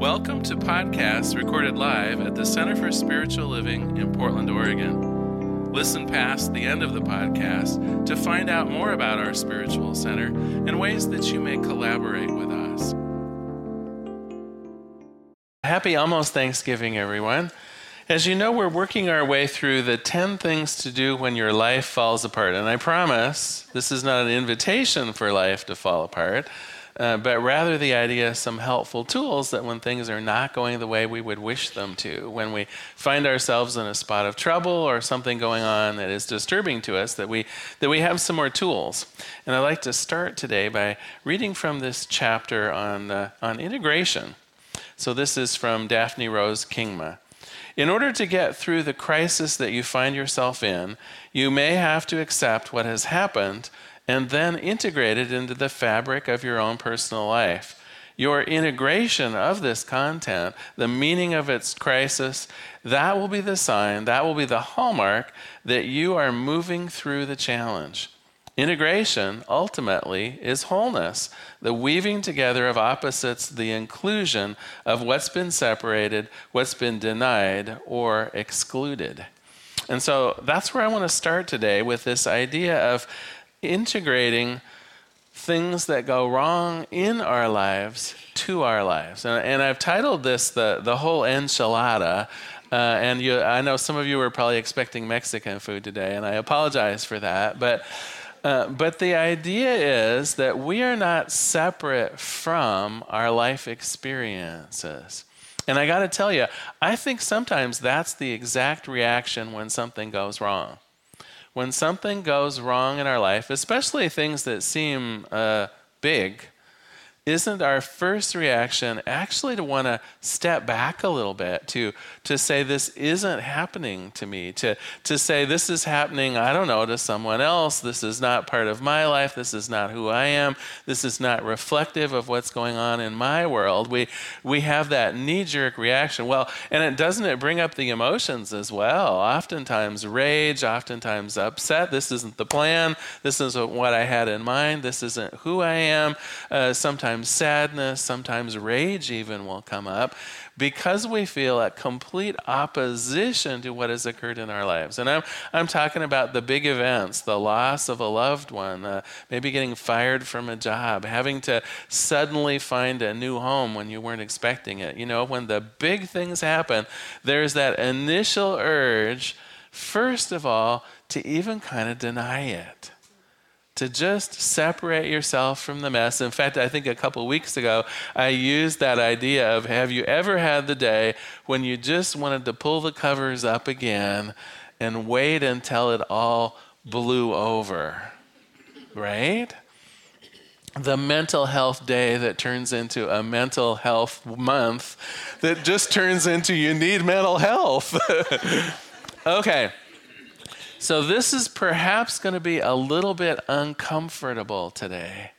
Welcome to podcasts recorded live at the Center for Spiritual Living in Portland, Oregon. Listen past the end of the podcast to find out more about our spiritual center and ways that you may collaborate with us. Happy almost Thanksgiving, everyone. As you know, we're working our way through the 10 things to do when your life falls apart. And I promise this is not an invitation for life to fall apart. Uh, but rather the idea of some helpful tools that when things are not going the way we would wish them to, when we find ourselves in a spot of trouble or something going on that is disturbing to us, that we, that we have some more tools. And I'd like to start today by reading from this chapter on, uh, on integration. So this is from Daphne Rose Kingma. In order to get through the crisis that you find yourself in, you may have to accept what has happened and then integrate it into the fabric of your own personal life. Your integration of this content, the meaning of its crisis, that will be the sign, that will be the hallmark that you are moving through the challenge. Integration, ultimately, is wholeness, the weaving together of opposites, the inclusion of what's been separated, what's been denied, or excluded. And so that's where I want to start today with this idea of integrating things that go wrong in our lives to our lives. And, and I've titled this the, the whole enchilada. Uh, and you, I know some of you were probably expecting Mexican food today, and I apologize for that. But, uh, but the idea is that we are not separate from our life experiences. And I got to tell you, I think sometimes that's the exact reaction when something goes wrong when something goes wrong in our life, especially things that seem uh, big, isn't our first reaction actually to want to step back a little bit to to say this isn't happening to me to to say this is happening i don't know to someone else this is not part of my life this is not who i am this is not reflective of what's going on in my world. We we have that knee jerk reaction. Well and it doesn't it bring up the emotions as well? Oftentimes rage oftentimes upset this isn't the plan this isn't what i had in mind this isn't who i am. Uh, sometimes sometimes sadness, sometimes rage even will come up because we feel a complete opposition to what has occurred in our lives. And I'm, I'm talking about the big events, the loss of a loved one, uh, maybe getting fired from a job, having to suddenly find a new home when you weren't expecting it. You know, when the big things happen, there's that initial urge, first of all, to even kind of deny it to just separate yourself from the mess. In fact, I think a couple weeks ago, I used that idea of have you ever had the day when you just wanted to pull the covers up again and wait until it all blew over? Right? the mental health day that turns into a mental health month that just turns into you need mental health. okay. So, this is perhaps going to be a little bit uncomfortable today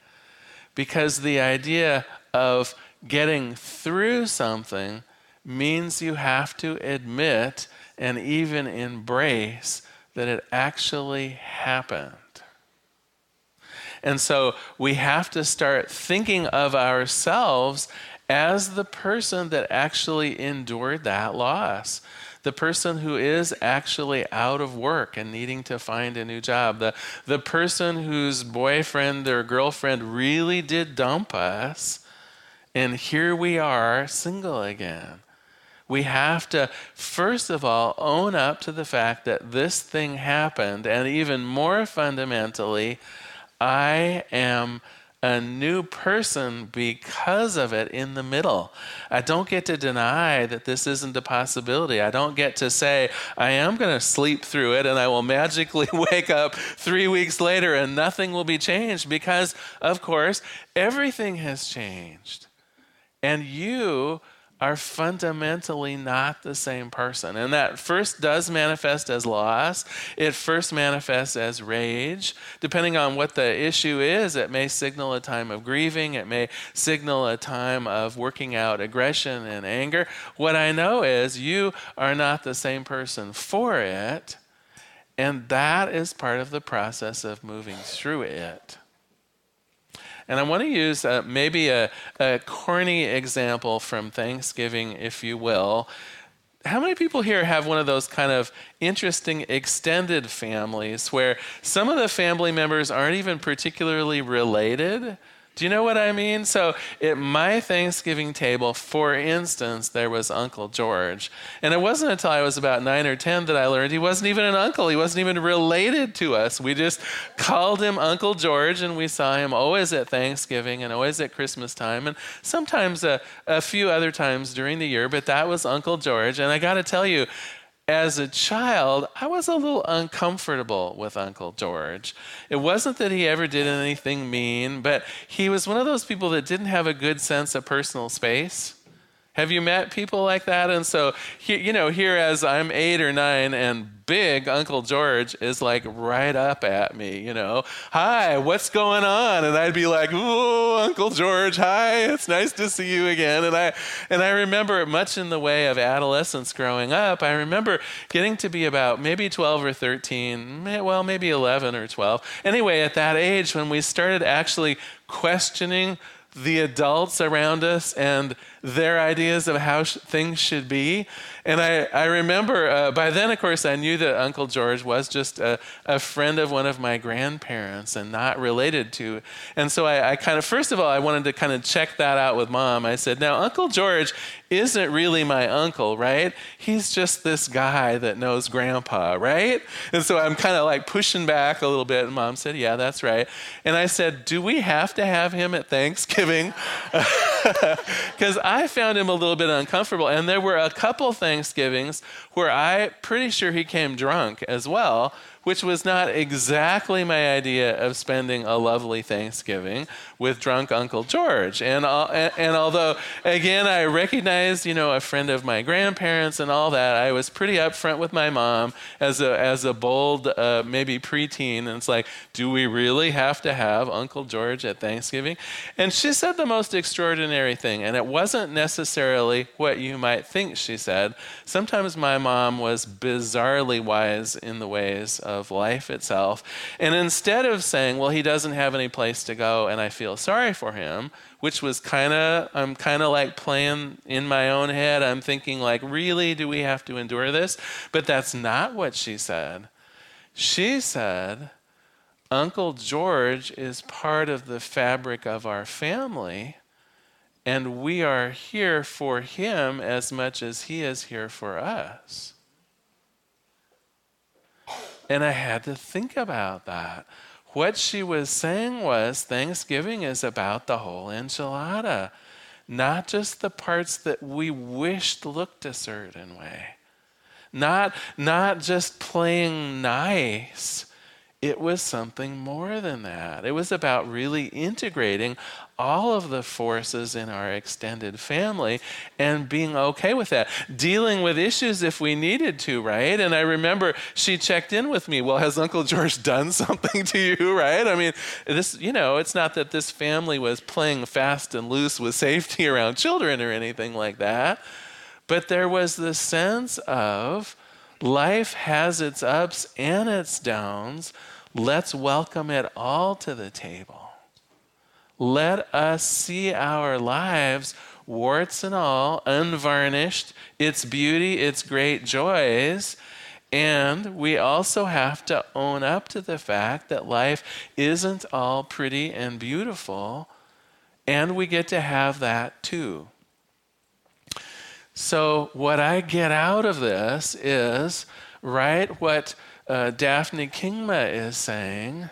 because the idea of getting through something means you have to admit and even embrace that it actually happened. And so we have to start thinking of ourselves as the person that actually endured that loss the person who is actually out of work and needing to find a new job, the, the person whose boyfriend or girlfriend really did dump us, and here we are single again. We have to, first of all, own up to the fact that this thing happened, and even more fundamentally, I am a new person because of it in the middle. I don't get to deny that this isn't a possibility. I don't get to say, I am going to sleep through it and I will magically wake up three weeks later and nothing will be changed because, of course, everything has changed. And you are fundamentally not the same person. And that first does manifest as loss. It first manifests as rage. Depending on what the issue is, it may signal a time of grieving, it may signal a time of working out aggression and anger. What I know is you are not the same person for it. And that is part of the process of moving through it. And I want to use uh, maybe a, a corny example from Thanksgiving, if you will. How many people here have one of those kind of interesting extended families where some of the family members aren't even particularly related? Do you know what I mean? So, at my Thanksgiving table, for instance, there was Uncle George. And it wasn't until I was about nine or 10 that I learned he wasn't even an uncle. He wasn't even related to us. We just called him Uncle George, and we saw him always at Thanksgiving and always at Christmas time, and sometimes a, a few other times during the year. But that was Uncle George. And I got to tell you, as a child, I was a little uncomfortable with Uncle George. It wasn't that he ever did anything mean, but he was one of those people that didn't have a good sense of personal space. Have you met people like that? And so, you know, here as I'm eight or nine and big Uncle George is like right up at me, you know, hi, what's going on? And I'd be like, oh, Uncle George, hi, it's nice to see you again. And I, and I remember much in the way of adolescence growing up, I remember getting to be about maybe 12 or 13, well, maybe 11 or 12. Anyway, at that age when we started actually questioning the adults around us and their ideas of how sh- things should be. And I, I remember uh, by then, of course, I knew that Uncle George was just a, a friend of one of my grandparents and not related to. And so I, I kind of, first of all, I wanted to kind of check that out with mom. I said, now, Uncle George isn't really my uncle, right? He's just this guy that knows grandpa, right? And so I'm kind of like pushing back a little bit. And mom said, yeah, that's right. And I said, do we have to have him at Thanksgiving? Because I found him a little bit uncomfortable. And there were a couple Thanksgivings where I pretty sure he came drunk as well which was not exactly my idea of spending a lovely Thanksgiving with drunk Uncle George. And, and, and although, again, I recognized, you know, a friend of my grandparents and all that, I was pretty upfront with my mom as a, as a bold, uh, maybe preteen. And it's like, do we really have to have Uncle George at Thanksgiving? And she said the most extraordinary thing. And it wasn't necessarily what you might think she said. Sometimes my mom was bizarrely wise in the ways life itself. And instead of saying, well, he doesn't have any place to go and I feel sorry for him, which was kind of, I'm kind of like playing in my own head. I'm thinking, like, really, do we have to endure this? But that's not what she said. She said, Uncle George is part of the fabric of our family, and we are here for him as much as he is here for us. And I had to think about that. What she was saying was Thanksgiving is about the whole enchilada, not just the parts that we wished looked a certain way. Not, not just playing nice, it was something more than that. It was about really integrating all of the forces in our extended family and being okay with that. Dealing with issues if we needed to, right? And I remember she checked in with me. Well, has Uncle George done something to you, right? I mean, this, you know, it's not that this family was playing fast and loose with safety around children or anything like that. But there was this sense of life has its ups and its downs Let's welcome it all to the table. Let us see our lives, warts and all, unvarnished, its beauty, its great joys. And we also have to own up to the fact that life isn't all pretty and beautiful, and we get to have that too. So, what I get out of this is, right, what uh, Daphne Kingma is saying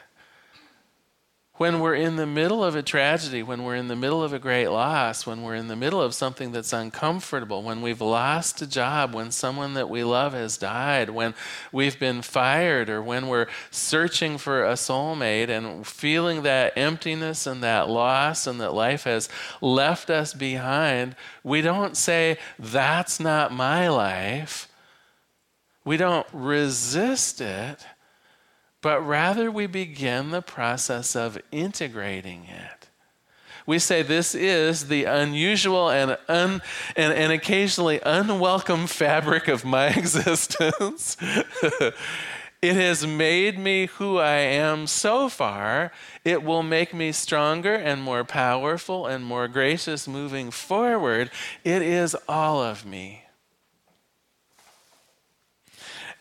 when we're in the middle of a tragedy, when we're in the middle of a great loss, when we're in the middle of something that's uncomfortable, when we've lost a job, when someone that we love has died, when we've been fired, or when we're searching for a soulmate and feeling that emptiness and that loss and that life has left us behind, we don't say, That's not my life. We don't resist it, but rather we begin the process of integrating it. We say this is the unusual and, un, and, and occasionally unwelcome fabric of my existence. It has made me who I am so far. It will make me stronger and more powerful and more gracious moving forward. It is all of me.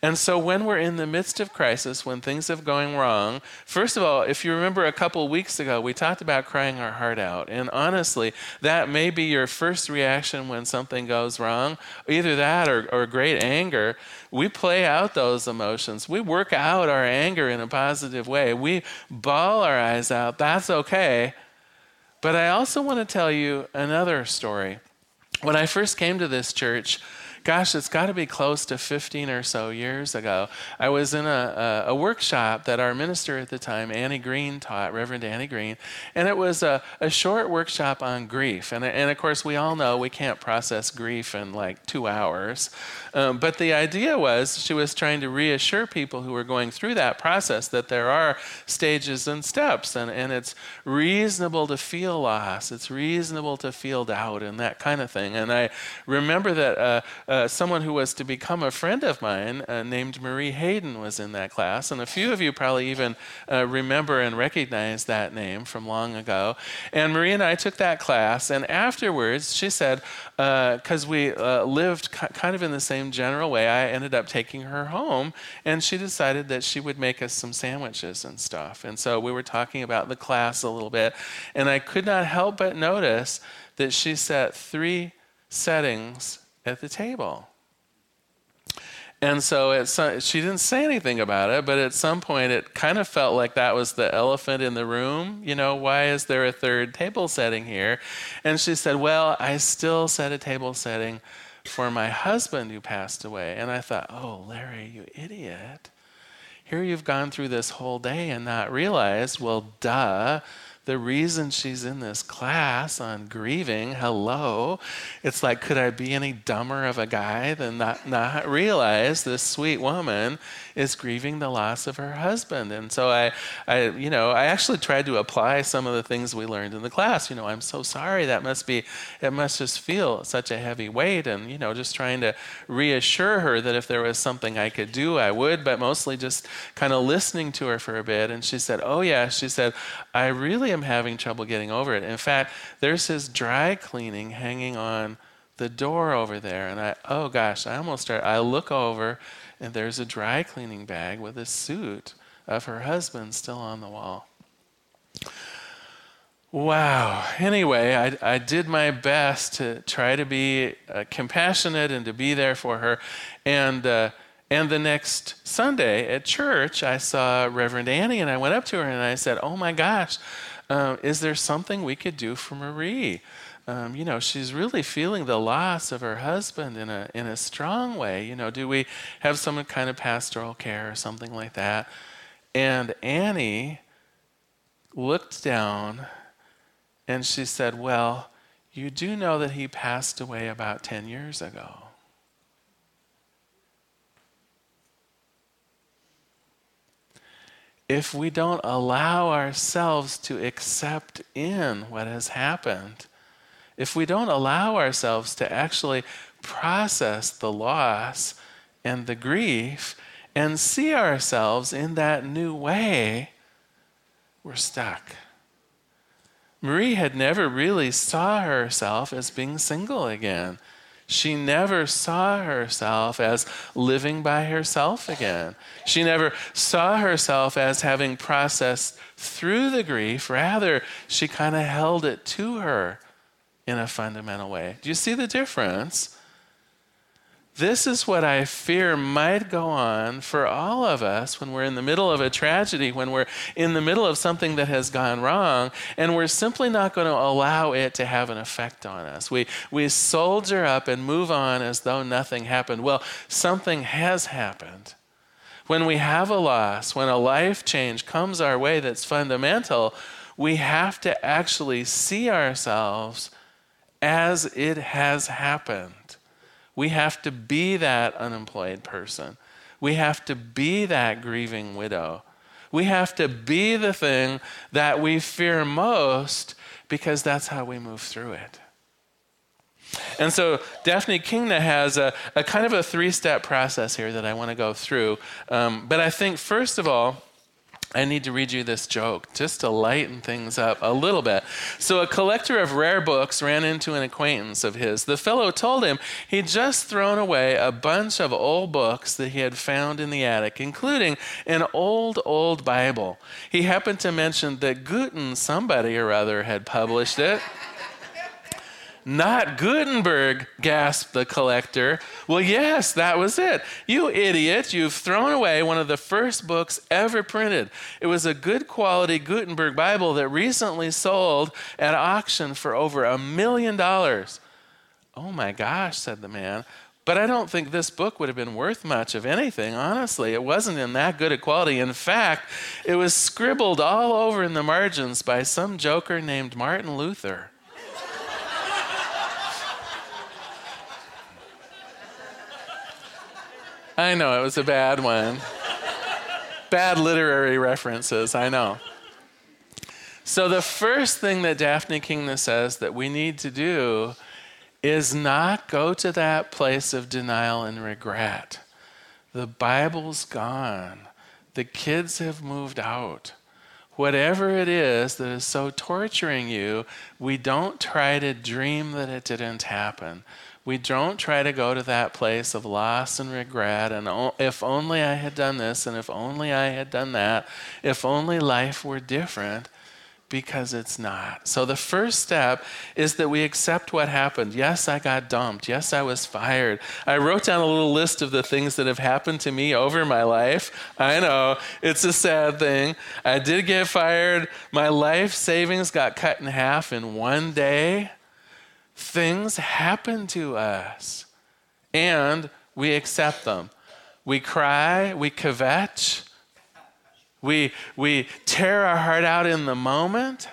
And so, when we're in the midst of crisis, when things are going wrong, first of all, if you remember a couple weeks ago, we talked about crying our heart out. And honestly, that may be your first reaction when something goes wrong, either that or, or great anger. We play out those emotions, we work out our anger in a positive way, we bawl our eyes out. That's okay. But I also want to tell you another story. When I first came to this church, gosh, it's got to be close to 15 or so years ago. I was in a, a, a, workshop that our minister at the time, Annie Green, taught, Reverend Annie Green, and it was a, a short workshop on grief. And, and of course, we all know we can't process grief in like two hours. Um, but the idea was she was trying to reassure people who were going through that process that there are stages and steps, and, and it's reasonable to feel loss, it's reasonable to feel doubt, and that kind of thing. And I remember that. Uh, uh, someone who was to become a friend of mine uh, named Marie Hayden was in that class. And a few of you probably even uh, remember and recognize that name from long ago. And Marie and I took that class. And afterwards, she said, because uh, we uh, lived kind of in the same general way, I ended up taking her home. And she decided that she would make us some sandwiches and stuff. And so we were talking about the class a little bit. And I could not help but notice that she set three settings at the table. And so at some, she didn't say anything about it, but at some point it kind of felt like that was the elephant in the room. You know, why is there a third table setting here? And she said, Well, I still set a table setting for my husband who passed away. And I thought, Oh, Larry, you idiot. Here you've gone through this whole day and not realized, well, duh the reason she's in this class on grieving, hello, it's like, could I be any dumber of a guy than not, not realize this sweet woman is grieving the loss of her husband? And so I, I, you know, I actually tried to apply some of the things we learned in the class. You know, I'm so sorry. That must be, it must just feel such a heavy weight. And, you know, just trying to reassure her that if there was something I could do, I would, but mostly just kind of listening to her for a bit. And she said, Oh, yeah. She said, I really am having trouble getting over it. In fact, there's his dry cleaning hanging on the door over there. And I, oh gosh, I almost start, I look over and there's a dry cleaning bag with a suit of her husband still on the wall. Wow. Anyway, I, I did my best to try to be uh, compassionate and to be there for her. And, uh, and the next Sunday at church, I saw Reverend Annie and I went up to her and I said, Oh my gosh, uh, is there something we could do for Marie? Um, you know, she's really feeling the loss of her husband in a in a strong way. You know, do we have some kind of pastoral care or something like that? And Annie looked down and she said, "Well, you do know that he passed away about 10 years ago." if we don't allow ourselves to accept in what has happened, if we don't allow ourselves to actually process the loss and the grief and see ourselves in that new way, we're stuck. Marie had never really saw herself as being single again. She never saw herself as living by herself again. She never saw herself as having processed through the grief. Rather, she kind of held it to her in a fundamental way. Do you see the difference? This is what I fear might go on for all of us when we're in the middle of a tragedy, when we're in the middle of something that has gone wrong, and we're simply not going to allow it to have an effect on us. We, we soldier up and move on as though nothing happened. Well, something has happened. When we have a loss, when a life change comes our way that's fundamental, we have to actually see ourselves as it has happened. We have to be that unemployed person. We have to be that grieving widow. We have to be the thing that we fear most because that's how we move through it. And so Daphne Kingma has a, a kind of a three step process here that I want to go through. Um, but I think, first of all, I need to read you this joke just to lighten things up a little bit. So, a collector of rare books ran into an acquaintance of his. The fellow told him he'd just thrown away a bunch of old books that he had found in the attic, including an old, old Bible. He happened to mention that Guten, somebody or other, had published it. Not Gutenberg, gasped the collector. Well, yes, that was it. You idiot, you've thrown away one of the first books ever printed. It was a good quality Gutenberg Bible that recently sold at auction for over a million dollars. Oh my gosh, said the man. But I don't think this book would have been worth much of anything, honestly. It wasn't in that good a quality. In fact, it was scribbled all over in the margins by some joker named Martin Luther. I know, it was a bad one. bad literary references, I know. So, the first thing that Daphne Kingma says that we need to do is not go to that place of denial and regret. The Bible's gone, the kids have moved out. Whatever it is that is so torturing you, we don't try to dream that it didn't happen we don't try to go to that place of loss and regret and oh, if only I had done this and if only I had done that, if only life were different, because it's not. So the first step is that we accept what happened. Yes, I got dumped. Yes, I was fired. I wrote down a little list of the things that have happened to me over my life. I know, it's a sad thing. I did get fired. My life savings got cut in half in one day things happen to us and we accept them. We cry, we kvetch, we, we tear our heart out in the moment,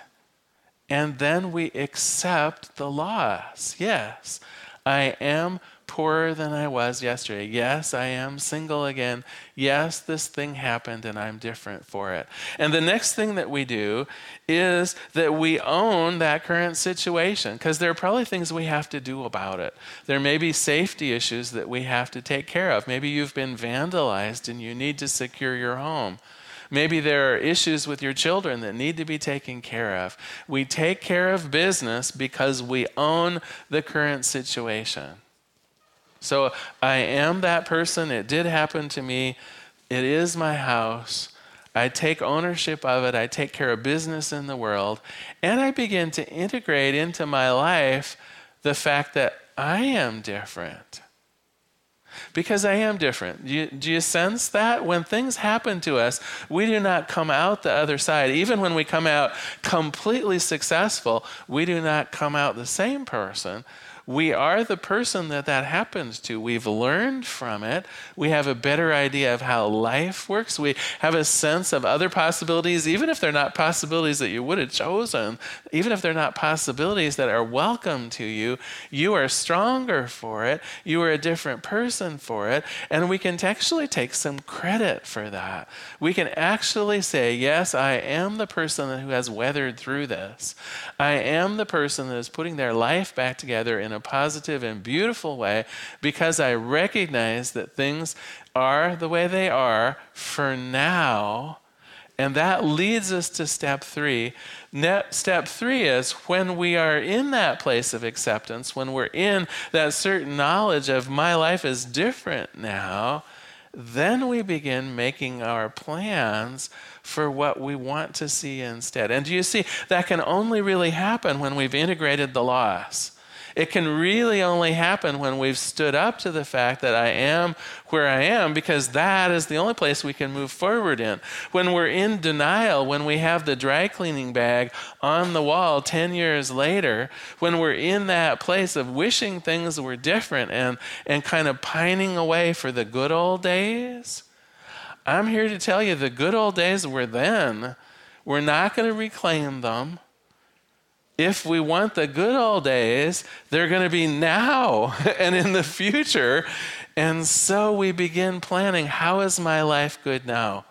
and then we accept the loss. Yes, I am poorer than I was yesterday. Yes, I am single again. Yes, this thing happened and I'm different for it. And the next thing that we do is that we own that current situation because there are probably things we have to do about it. There may be safety issues that we have to take care of. Maybe you've been vandalized and you need to secure your home. Maybe there are issues with your children that need to be taken care of. We take care of business because we own the current situation. So I am that person. It did happen to me. It is my house. I take ownership of it. I take care of business in the world. And I begin to integrate into my life the fact that I am different. Because I am different. Do you, do you, sense that? When things happen to us, we do not come out the other side. Even when we come out completely successful, we do not come out the same person we are the person that that happens to. We've learned from it. We have a better idea of how life works. We have a sense of other possibilities, even if they're not possibilities that you would have chosen, even if they're not possibilities that are welcome to you. You are stronger for it. You are a different person for it. And we can actually take some credit for that. We can actually say, Yes, I am the person who has weathered through this. I am the person that is putting their life back together in a positive and beautiful way because I recognize that things are the way they are for now. And that leads us to step three. step three is when we are in that place of acceptance, when we're in that certain knowledge of my life is different now, then we begin making our plans for what we want to see instead. And do you see, that can only really happen when we've integrated the loss. It can really only happen when we've stood up to the fact that I am where I am because that is the only place we can move forward in. When we're in denial, when we have the dry cleaning bag on the wall 10 years later, when we're in that place of wishing things were different and, and kind of pining away for the good old days, I'm here to tell you the good old days were then. We're not going to reclaim them if we want the good old days, they're going to be now and in the future. And so we begin planning how is my life good now?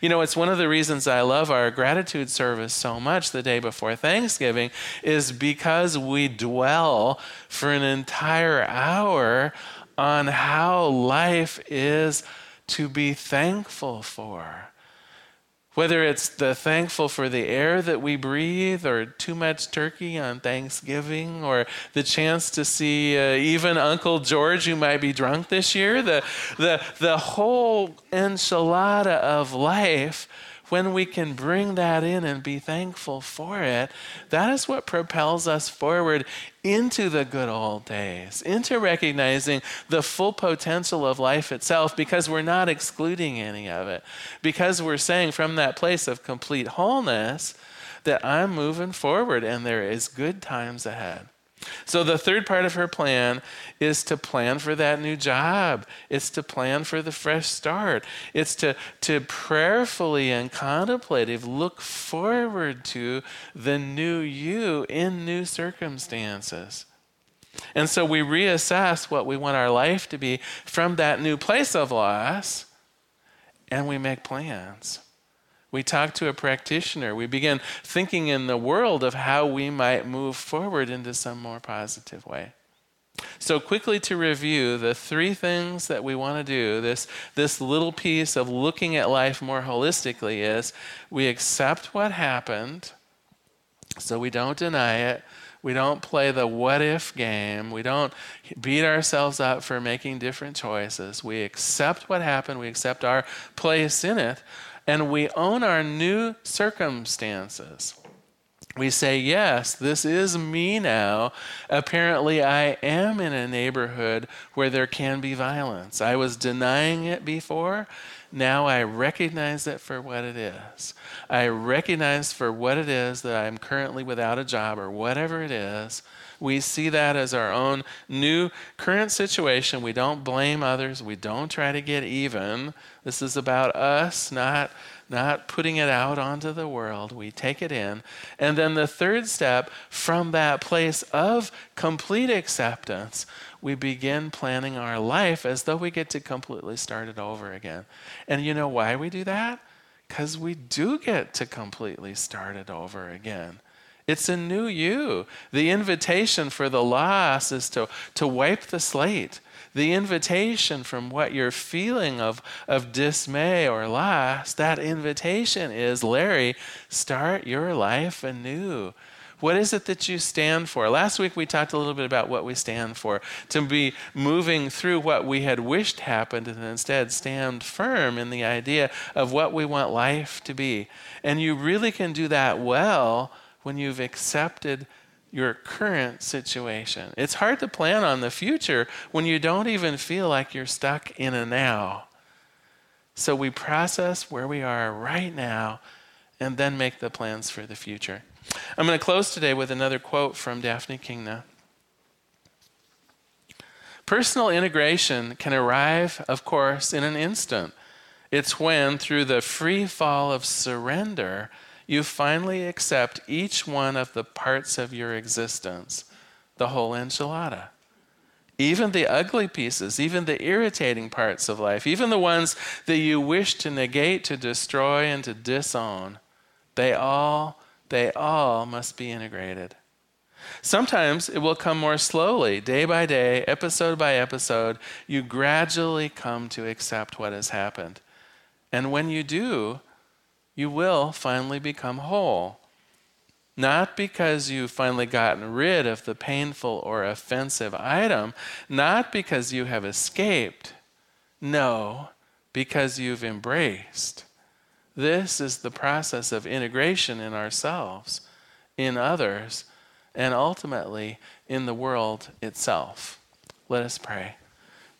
You know, it's one of the reasons I love our gratitude service so much the day before Thanksgiving is because we dwell for an entire hour on how life is to be thankful for. Whether it's the thankful for the air that we breathe, or too much turkey on Thanksgiving, or the chance to see uh, even Uncle George, who might be drunk this year, the, the, the whole enchilada of life when we can bring that in and be thankful for it, that is what propels us forward into the good old days, into recognizing the full potential of life itself because we're not excluding any of it. Because we're saying from that place of complete wholeness that I'm moving forward and there is good times ahead. So, the third part of her plan is to plan for that new job. It's to plan for the fresh start. It's to, to prayerfully and contemplative look forward to the new you in new circumstances. And so we reassess what we want our life to be from that new place of loss, and we make plans. We talk to a practitioner. We begin thinking in the world of how we might move forward into some more positive way. So, quickly to review the three things that we want to do, this, this little piece of looking at life more holistically is we accept what happened, so we don't deny it. We don't play the what if game. We don't beat ourselves up for making different choices. We accept what happened, we accept our place in it and we own our new circumstances. We say, Yes, this is me now. Apparently, I am in a neighborhood where there can be violence. I was denying it before. Now I recognize it for what it is. I recognize for what it is that I'm currently without a job or whatever it is. We see that as our own new current situation. We don't blame others. We don't try to get even. This is about us, not, not putting it out onto the world. We take it in. And then the third step, from that place of complete acceptance, we begin planning our life as though we get to completely start it over again. And you know why we do that? Because we do get to completely start it over again. It's a new you. The invitation for the loss is to, to wipe the slate. The invitation from what you're feeling of, of dismay or loss, that invitation is Larry, start your life anew. What is it that you stand for? Last week we talked a little bit about what we stand for to be moving through what we had wished happened and instead stand firm in the idea of what we want life to be. And you really can do that well when you've accepted your current situation. It's hard to plan on the future when you don't even feel like you're stuck in a now. So we process where we are right now and then make the plans for the future. I'm going to close today with another quote from Daphne Kingma. Personal integration can arrive, of course, in an instant. It's when, through the free fall of surrender, you finally accept each one of the parts of your existence, the whole enchilada. Even the ugly pieces, even the irritating parts of life, even the ones that you wish to negate, to destroy, and to disown, they all, they all must be integrated. Sometimes it will come more slowly, day by day, episode by episode. You gradually come to accept what has happened. And when you do, you will finally become whole. Not because you've finally gotten rid of the painful or offensive item, not because you have escaped. No, because you've embraced. This is the process of integration in ourselves, in others, and ultimately in the world itself. Let us pray.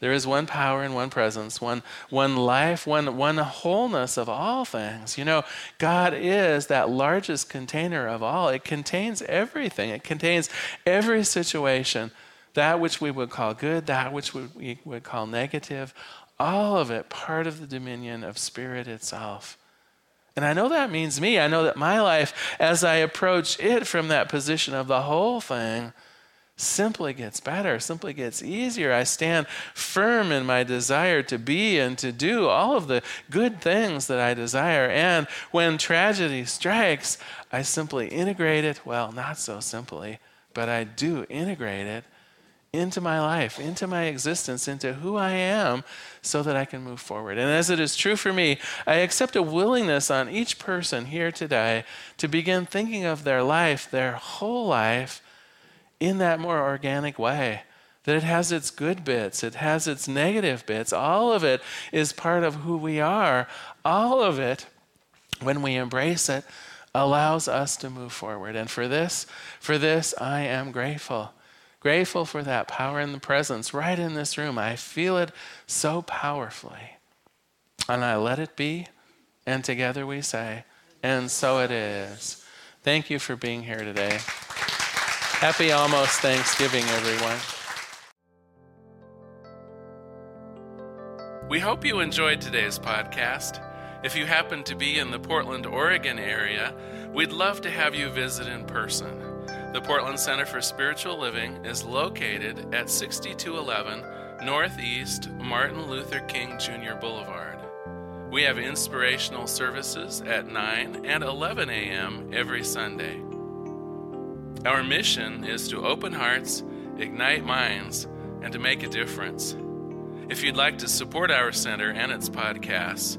There is one power and one presence, one, one life, one, one wholeness of all things. You know, God is that largest container of all. It contains everything, it contains every situation, that which we would call good, that which we would call negative, all of it part of the dominion of Spirit itself. And I know that means me. I know that my life, as I approach it from that position of the whole thing, simply gets better, simply gets easier. I stand firm in my desire to be and to do all of the good things that I desire. And when tragedy strikes, I simply integrate it. Well, not so simply, but I do integrate it into my life, into my existence, into who I am, so that I can move forward. And as it is true for me, I accept a willingness on each person here today to begin thinking of their life, their whole life, in that more organic way. That it has its good bits, it has its negative bits. All of it is part of who we are. All of it, when we embrace it, allows us to move forward. And for this, for this, I am grateful. Grateful for that power and the presence right in this room. I feel it so powerfully. And I let it be. And together we say, and so it is. Thank you for being here today. Happy almost Thanksgiving, everyone. We hope you enjoyed today's podcast. If you happen to be in the Portland, Oregon area, we'd love to have you visit in person. The Portland Center for Spiritual Living is located at 6211 Northeast Martin Luther King Jr. Boulevard. We have inspirational services at 9 and 11 a.m. every Sunday. Our mission is to open hearts, ignite minds, and to make a difference. If you'd like to support our center and its podcasts,